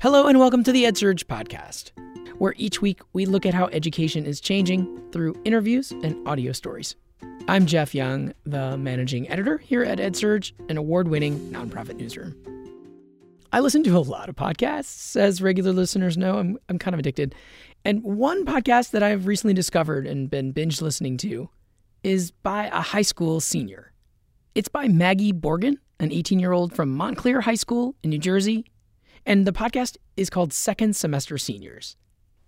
Hello, and welcome to the EdSurge podcast, where each week we look at how education is changing through interviews and audio stories. I'm Jeff Young, the managing editor here at EdSurge, an award winning nonprofit newsroom. I listen to a lot of podcasts. As regular listeners know, I'm, I'm kind of addicted. And one podcast that I've recently discovered and been binge listening to is by a high school senior. It's by Maggie Borgen, an 18 year old from Montclair High School in New Jersey. And the podcast is called Second Semester Seniors.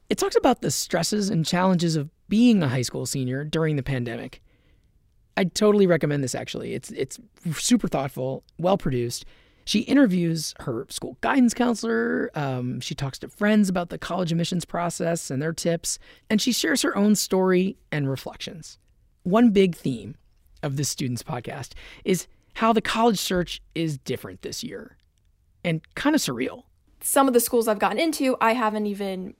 It talks about the stresses and challenges of being a high school senior during the pandemic. I totally recommend this actually. It's it's super thoughtful, well produced. She interviews her school guidance counselor. Um, she talks to friends about the college admissions process and their tips, and she shares her own story and reflections. One big theme of this student's podcast is how the college search is different this year and kind of surreal. Some of the schools I've gotten into, I haven't even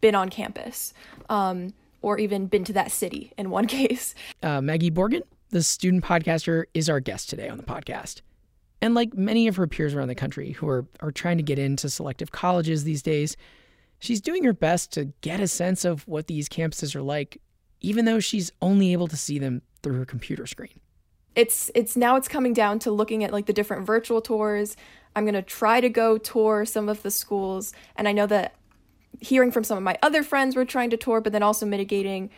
been on campus um, or even been to that city in one case. Uh, Maggie Borgen, the student podcaster, is our guest today on the podcast. And like many of her peers around the country who are, are trying to get into selective colleges these days, she's doing her best to get a sense of what these campuses are like, even though she's only able to see them through her computer screen. It's it's now it's coming down to looking at like the different virtual tours. I'm going to try to go tour some of the schools and I know that hearing from some of my other friends we're trying to tour but then also mitigating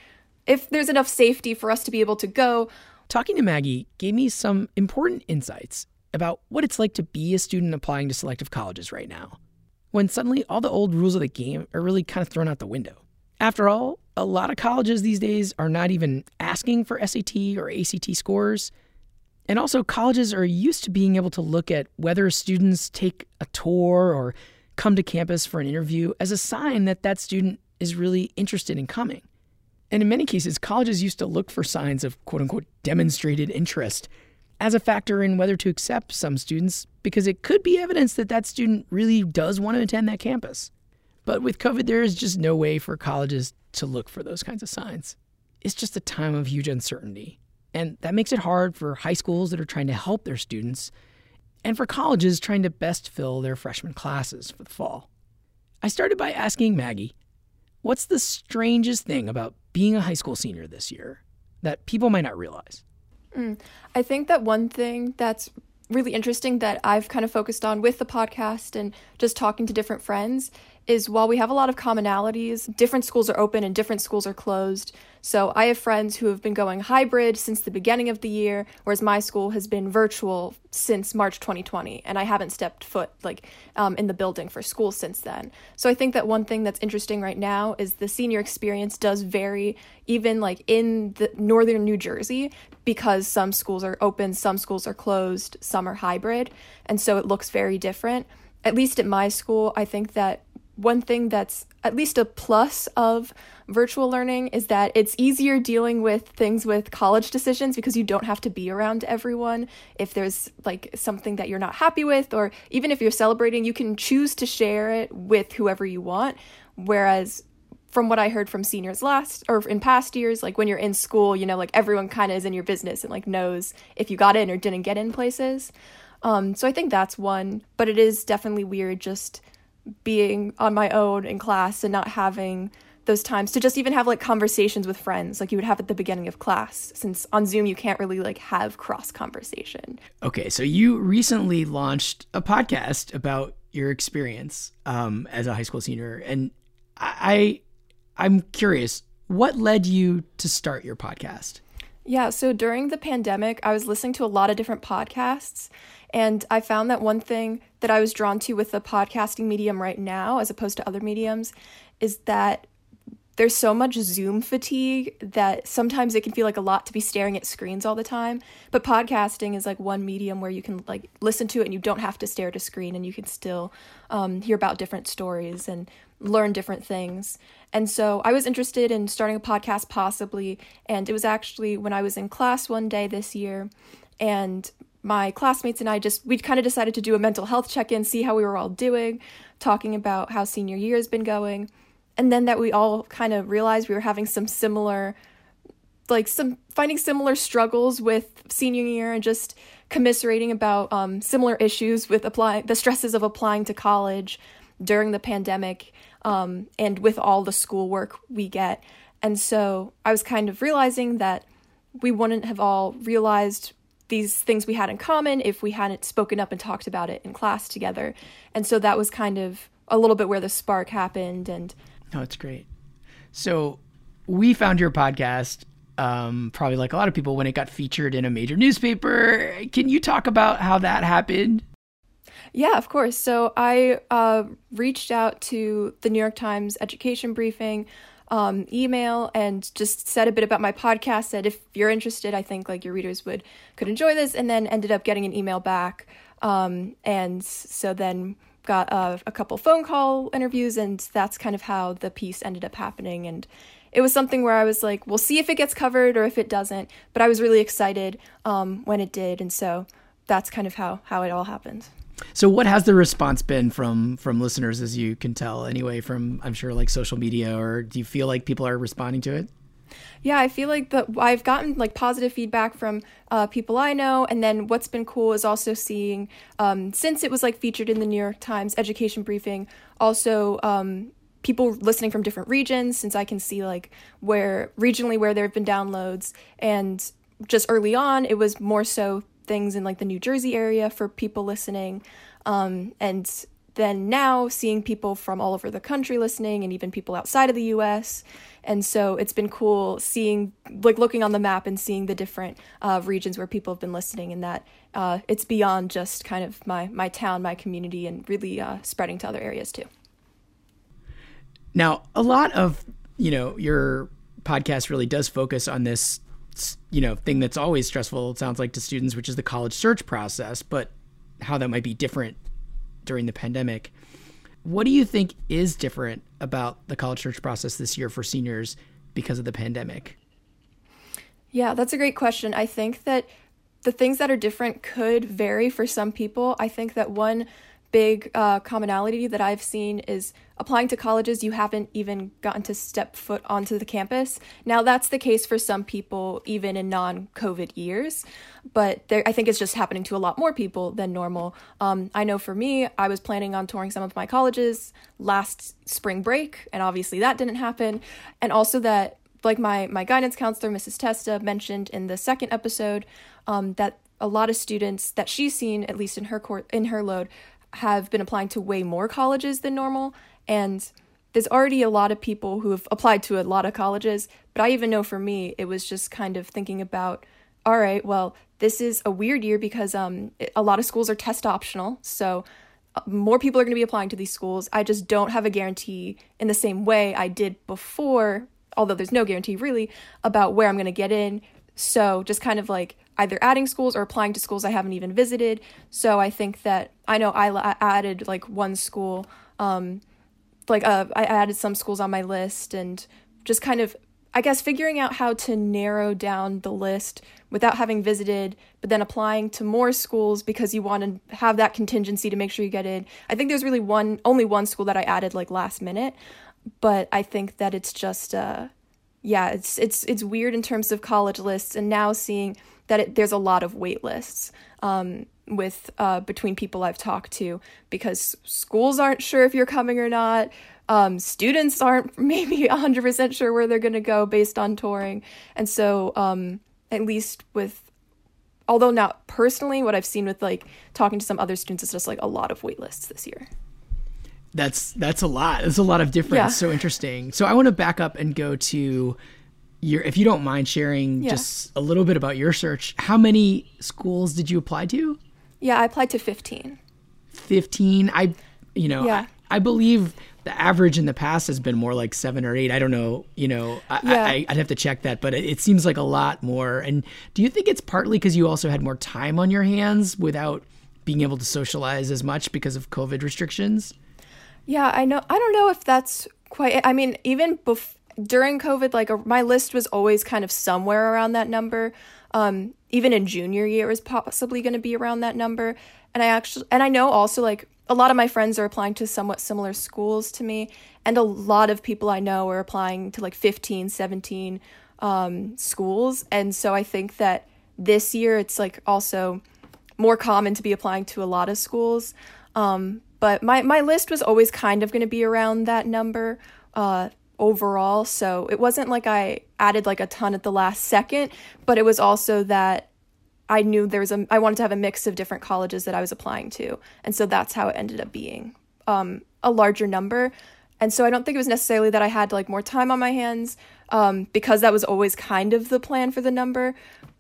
if there's enough safety for us to be able to go. Talking to Maggie gave me some important insights about what it's like to be a student applying to selective colleges right now, when suddenly all the old rules of the game are really kind of thrown out the window. After all, a lot of colleges these days are not even asking for SAT or ACT scores. And also, colleges are used to being able to look at whether students take a tour or come to campus for an interview as a sign that that student is really interested in coming. And in many cases, colleges used to look for signs of quote unquote demonstrated interest as a factor in whether to accept some students because it could be evidence that that student really does want to attend that campus. But with COVID, there is just no way for colleges to look for those kinds of signs. It's just a time of huge uncertainty. And that makes it hard for high schools that are trying to help their students and for colleges trying to best fill their freshman classes for the fall. I started by asking Maggie, what's the strangest thing about being a high school senior this year that people might not realize? Mm. I think that one thing that's really interesting that I've kind of focused on with the podcast and just talking to different friends is while we have a lot of commonalities, different schools are open and different schools are closed. So I have friends who have been going hybrid since the beginning of the year, whereas my school has been virtual since March 2020, and I haven't stepped foot like um, in the building for school since then. So I think that one thing that's interesting right now is the senior experience does vary, even like in the northern New Jersey, because some schools are open, some schools are closed, some are hybrid, and so it looks very different. At least at my school, I think that one thing that's at least a plus of virtual learning is that it's easier dealing with things with college decisions because you don't have to be around everyone. If there's like something that you're not happy with, or even if you're celebrating, you can choose to share it with whoever you want. Whereas from what I heard from seniors last or in past years, like when you're in school, you know, like everyone kind of is in your business and like knows if you got in or didn't get in places. Um, so I think that's one, but it is definitely weird just being on my own in class and not having those times to just even have like conversations with friends like you would have at the beginning of class since on zoom you can't really like have cross conversation. Okay so you recently launched a podcast about your experience um, as a high school senior and i i'm curious what led you to start your podcast? Yeah so during the pandemic i was listening to a lot of different podcasts and I found that one thing that I was drawn to with the podcasting medium right now, as opposed to other mediums, is that there's so much Zoom fatigue that sometimes it can feel like a lot to be staring at screens all the time. But podcasting is like one medium where you can like listen to it and you don't have to stare at a screen and you can still um, hear about different stories and learn different things. And so I was interested in starting a podcast possibly. And it was actually when I was in class one day this year and my classmates and I just we kind of decided to do a mental health check-in, see how we were all doing, talking about how senior year has been going. And then that we all kind of realized we were having some similar like some finding similar struggles with senior year and just commiserating about um, similar issues with applying the stresses of applying to college during the pandemic um, and with all the schoolwork we get. And so I was kind of realizing that we wouldn't have all realized these things we had in common if we hadn't spoken up and talked about it in class together. And so that was kind of a little bit where the spark happened. And no, it's great. So we found your podcast, um, probably like a lot of people, when it got featured in a major newspaper. Can you talk about how that happened? Yeah, of course. So I uh, reached out to the New York Times education briefing um, email and just said a bit about my podcast. Said if you're interested, I think like your readers would could enjoy this, and then ended up getting an email back. Um, and so then got uh, a couple phone call interviews, and that's kind of how the piece ended up happening. And it was something where I was like, we'll see if it gets covered or if it doesn't. But I was really excited um, when it did, and so that's kind of how how it all happened. So what has the response been from from listeners as you can tell anyway from I'm sure like social media or do you feel like people are responding to it? Yeah, I feel like that I've gotten like positive feedback from uh, people I know, and then what's been cool is also seeing um, since it was like featured in the New York Times education briefing, also um, people listening from different regions. Since I can see like where regionally where there have been downloads, and just early on it was more so things in like the New Jersey area for people listening. Um, and then now seeing people from all over the country listening and even people outside of the US. And so it's been cool seeing, like looking on the map and seeing the different uh, regions where people have been listening and that uh, it's beyond just kind of my, my town, my community, and really uh, spreading to other areas too. Now, a lot of, you know, your podcast really does focus on this you know thing that's always stressful it sounds like to students which is the college search process but how that might be different during the pandemic. What do you think is different about the college search process this year for seniors because of the pandemic? Yeah that's a great question. I think that the things that are different could vary for some people. I think that one big uh, commonality that I've seen is applying to colleges you haven't even gotten to step foot onto the campus. Now, that's the case for some people, even in non COVID years, but there, I think it's just happening to a lot more people than normal. Um, I know for me, I was planning on touring some of my colleges last spring break, and obviously that didn't happen. And also that like my my guidance counselor mrs testa mentioned in the second episode um, that a lot of students that she's seen at least in her court in her load have been applying to way more colleges than normal. And there's already a lot of people who have applied to a lot of colleges. But I even know for me, it was just kind of thinking about, all right, well, this is a weird year because um, a lot of schools are test optional. So uh, more people are going to be applying to these schools. I just don't have a guarantee in the same way I did before, although there's no guarantee really about where I'm going to get in. So just kind of like either adding schools or applying to schools I haven't even visited. So I think that I know I, added like one school, um, like uh, I added some schools on my list and just kind of I guess figuring out how to narrow down the list without having visited, but then applying to more schools because you want to have that contingency to make sure you get in. I think there's really one, only one school that I added like last minute, but I think that it's just, uh, yeah, it's it's it's weird in terms of college lists, and now seeing that it, there's a lot of wait lists um, with uh, between people I've talked to because schools aren't sure if you're coming or not. Um, students aren't maybe 100% sure where they're going to go based on touring. And so, um, at least with, although not personally, what I've seen with like talking to some other students is just like a lot of wait lists this year. That's that's a lot. There's a lot of difference. Yeah. So interesting. So I want to back up and go to your if you don't mind sharing yeah. just a little bit about your search how many schools did you apply to yeah i applied to 15 15 i you know yeah. I, I believe the average in the past has been more like seven or eight. I don't know, you know, I, yeah. I, would have to check that, but it, it, seems like a lot more. And do you think it's partly because you also had more time on your hands without being able to socialize as much because of COVID restrictions? Yeah, I know. I don't know if that's quite. I mean, even before during COVID, like a, my list was always kind of somewhere around that number. Um, even in junior year, was possibly going to be around that number. And I actually, and I know also like a lot of my friends are applying to somewhat similar schools to me, and a lot of people I know are applying to like 15, 17 um, schools. And so I think that this year it's like also more common to be applying to a lot of schools. Um, but my, my list was always kind of going to be around that number uh, overall. So it wasn't like I added like a ton at the last second, but it was also that I knew there was a I wanted to have a mix of different colleges that I was applying to, and so that's how it ended up being um, a larger number. And so I don't think it was necessarily that I had like more time on my hands um, because that was always kind of the plan for the number.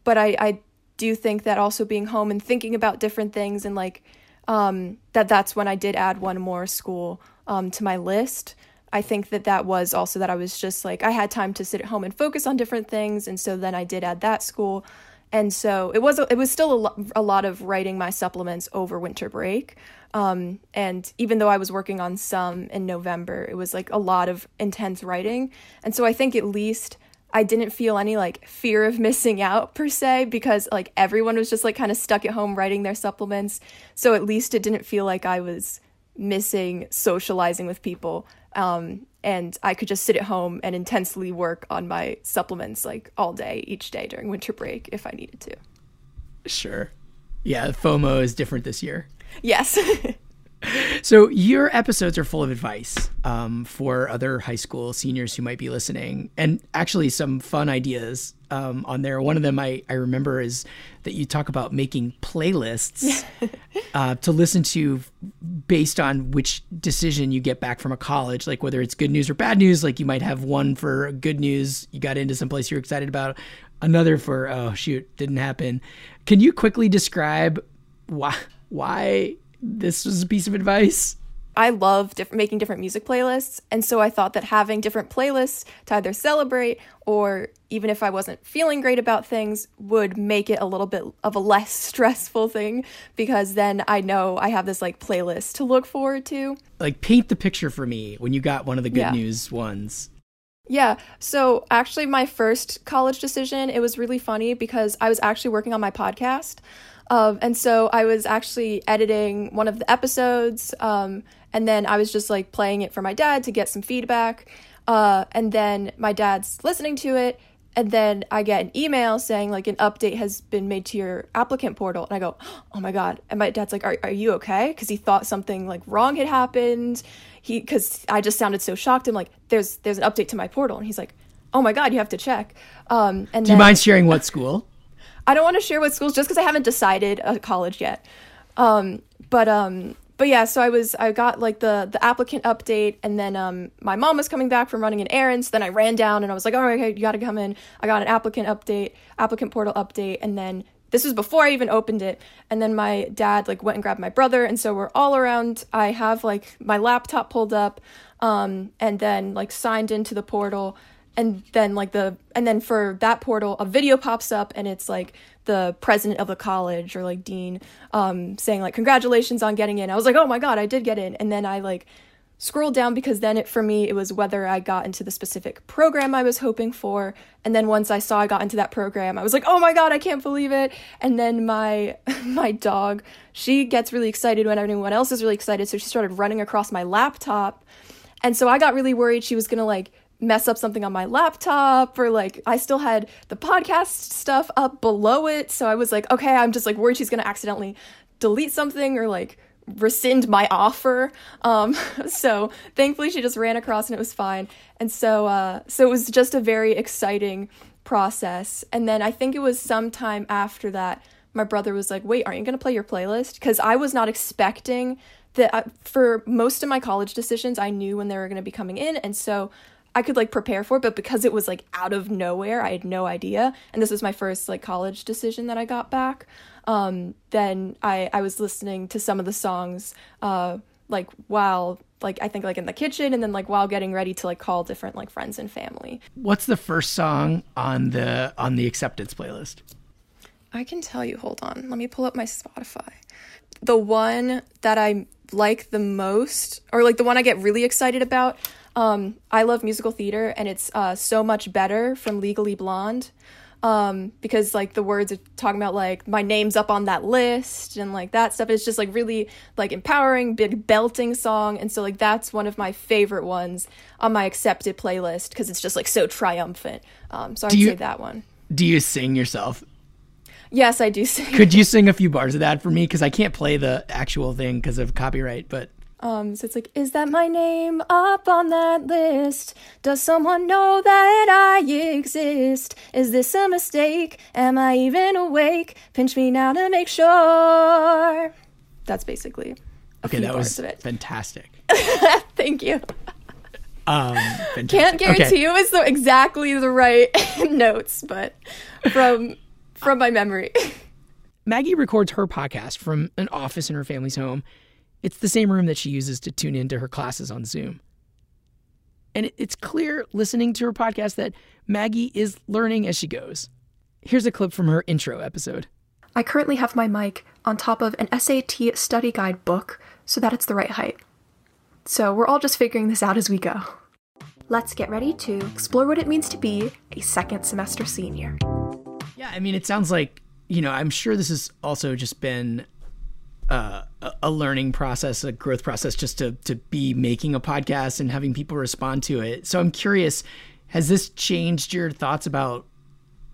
But I, I do think that also being home and thinking about different things and like um, that that's when I did add one more school um, to my list. I think that that was also that I was just like I had time to sit at home and focus on different things, and so then I did add that school. And so it was it was still a, lo- a lot of writing my supplements over winter break. Um, and even though i was working on some in november it was like a lot of intense writing. And so i think at least i didn't feel any like fear of missing out per se because like everyone was just like kind of stuck at home writing their supplements so at least it didn't feel like i was missing socializing with people um, and I could just sit at home and intensely work on my supplements like all day, each day during winter break if I needed to. Sure. Yeah, FOMO is different this year. Yes. so your episodes are full of advice um, for other high school seniors who might be listening, and actually some fun ideas um, on there. One of them I, I remember is that you talk about making playlists uh, to listen to based on which decision you get back from a college, like whether it's good news or bad news. Like you might have one for good news, you got into some place you're excited about, another for oh shoot, didn't happen. Can you quickly describe why why this was a piece of advice. I love diff- making different music playlists. And so I thought that having different playlists to either celebrate or even if I wasn't feeling great about things would make it a little bit of a less stressful thing because then I know I have this like playlist to look forward to. Like paint the picture for me when you got one of the good yeah. news ones. Yeah. So actually my first college decision, it was really funny because I was actually working on my podcast. Um, and so I was actually editing one of the episodes, um, and then I was just like playing it for my dad to get some feedback. Uh, and then my dad's listening to it, and then I get an email saying like an update has been made to your applicant portal, and I go, "Oh my god!" And my dad's like, "Are are you okay?" Because he thought something like wrong had happened. He because I just sounded so shocked. I'm like, "There's there's an update to my portal," and he's like, "Oh my god, you have to check." Um, and do then, you mind sharing what school? I don't want to share what schools just because I haven't decided a college yet. Um, but um, but yeah, so I was I got like the the applicant update, and then um, my mom was coming back from running an errand. So then I ran down and I was like, "All right, okay, you got to come in." I got an applicant update, applicant portal update, and then this was before I even opened it. And then my dad like went and grabbed my brother, and so we're all around. I have like my laptop pulled up, um, and then like signed into the portal and then like the and then for that portal a video pops up and it's like the president of the college or like dean um saying like congratulations on getting in. I was like oh my god i did get in. And then i like scrolled down because then it for me it was whether i got into the specific program i was hoping for. And then once i saw i got into that program i was like oh my god i can't believe it. And then my my dog she gets really excited when everyone else is really excited. So she started running across my laptop. And so i got really worried she was gonna like mess up something on my laptop or like I still had the podcast stuff up below it. So I was like, okay, I'm just like worried she's going to accidentally delete something or like rescind my offer. Um, so thankfully she just ran across and it was fine. And so, uh, so it was just a very exciting process. And then I think it was sometime after that, my brother was like, wait, aren't you going to play your playlist? Cause I was not expecting that I, for most of my college decisions, I knew when they were going to be coming in. And so I could like prepare for it, but because it was like out of nowhere, I had no idea. And this was my first like college decision that I got back. Um, then I I was listening to some of the songs uh like while like I think like in the kitchen and then like while getting ready to like call different like friends and family. What's the first song on the on the acceptance playlist? I can tell you. Hold on. Let me pull up my Spotify. The one that I like the most or like the one I get really excited about um, I love musical theater, and it's uh, so much better from Legally Blonde. Um, because like the words are talking about like my name's up on that list and like that stuff is just like really like empowering, big belting song, and so like that's one of my favorite ones on my accepted playlist because it's just like so triumphant. Um, so I'd you, say that one. Do you sing yourself? Yes, I do sing. Could you sing a few bars of that for me? Because I can't play the actual thing because of copyright, but Um, so it's like, is that my name up on that list? Does someone know that I exist? Is this a mistake? Am I even awake? Pinch me now to make sure. That's basically. Okay, that was fantastic. Thank you. Um, Can't guarantee okay. it was the, exactly the right notes, but from from my memory. Maggie records her podcast from an office in her family's home it's the same room that she uses to tune into her classes on Zoom. And it's clear listening to her podcast that Maggie is learning as she goes. Here's a clip from her intro episode. I currently have my mic on top of an SAT study guide book so that it's the right height. So we're all just figuring this out as we go. Let's get ready to explore what it means to be a second semester senior. Yeah, I mean, it sounds like, you know, I'm sure this has also just been uh, a learning process, a growth process, just to to be making a podcast and having people respond to it. So I'm curious, has this changed your thoughts about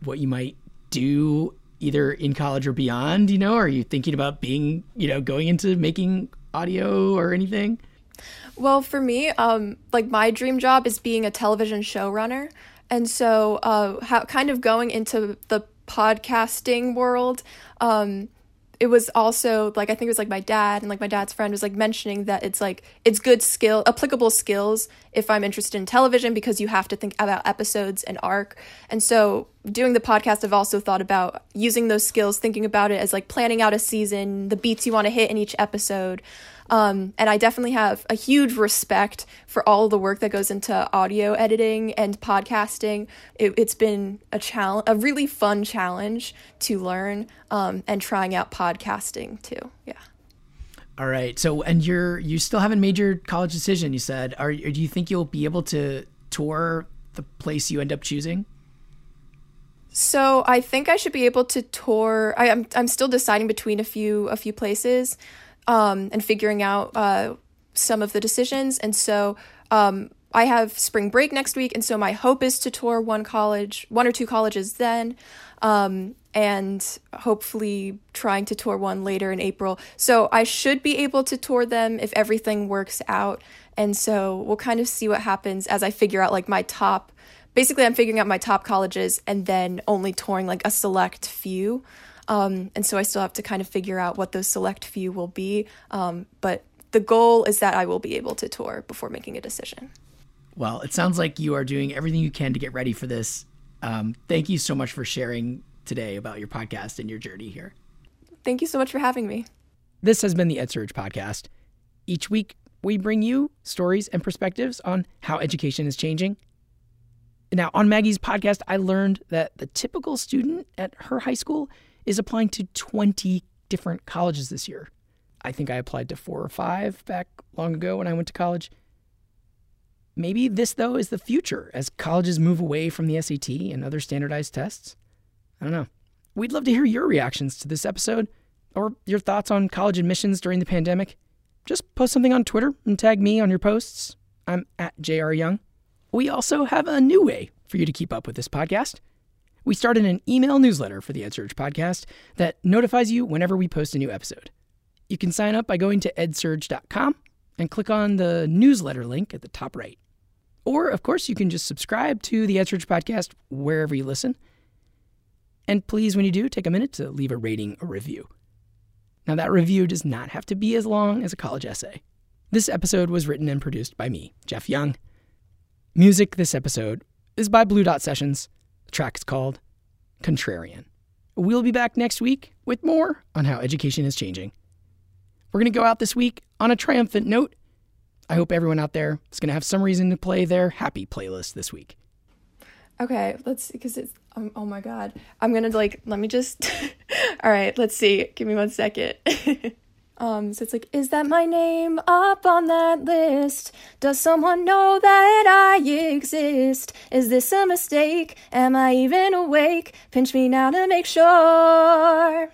what you might do either in college or beyond? You know, are you thinking about being, you know, going into making audio or anything? Well, for me, um, like my dream job is being a television showrunner, and so uh, how, kind of going into the podcasting world. Um, it was also like I think it was like my dad and like my dad's friend was like mentioning that it's like it's good skill applicable skills if I'm interested in television because you have to think about episodes and arc. And so doing the podcast I've also thought about using those skills thinking about it as like planning out a season, the beats you want to hit in each episode. Um, and I definitely have a huge respect for all the work that goes into audio editing and podcasting. It, has been a challenge, a really fun challenge to learn, um, and trying out podcasting too. Yeah. All right. So, and you're you still haven't made your college decision. You said, are do you think you'll be able to tour the place you end up choosing? So I think I should be able to tour. I, am I'm, I'm still deciding between a few a few places um, and figuring out uh, some of the decisions. And so um, I have spring break next week, and so my hope is to tour one college, one or two colleges then, um, and hopefully trying to tour one later in April. So I should be able to tour them if everything works out. And so we'll kind of see what happens as I figure out like my top. Basically, I'm figuring out my top colleges and then only touring like a select few. Um, and so I still have to kind of figure out what those select few will be. Um, but the goal is that I will be able to tour before making a decision. Well, it sounds like you are doing everything you can to get ready for this. Um, thank you so much for sharing today about your podcast and your journey here. Thank you so much for having me. This has been the EdSurge podcast. Each week, we bring you stories and perspectives on how education is changing. Now, on Maggie's podcast, I learned that the typical student at her high school is applying to 20 different colleges this year. I think I applied to four or five back long ago when I went to college. Maybe this, though, is the future as colleges move away from the SAT and other standardized tests. I don't know. We'd love to hear your reactions to this episode or your thoughts on college admissions during the pandemic. Just post something on Twitter and tag me on your posts. I'm at JR Young. We also have a new way for you to keep up with this podcast we started an email newsletter for the EdSurge podcast that notifies you whenever we post a new episode. You can sign up by going to edsurge.com and click on the newsletter link at the top right. Or, of course, you can just subscribe to the EdSurge podcast wherever you listen. And please, when you do, take a minute to leave a rating or review. Now, that review does not have to be as long as a college essay. This episode was written and produced by me, Jeff Young. Music this episode is by Blue Dot Sessions. The track is called Contrarian. We'll be back next week with more on how education is changing. We're going to go out this week on a triumphant note. I hope everyone out there is going to have some reason to play their happy playlist this week. Okay, let's see, because it's, um, oh my God. I'm going to like, let me just, all right, let's see. Give me one second. Um, so it's like, is that my name up on that list? Does someone know that I exist? Is this a mistake? Am I even awake? Pinch me now to make sure.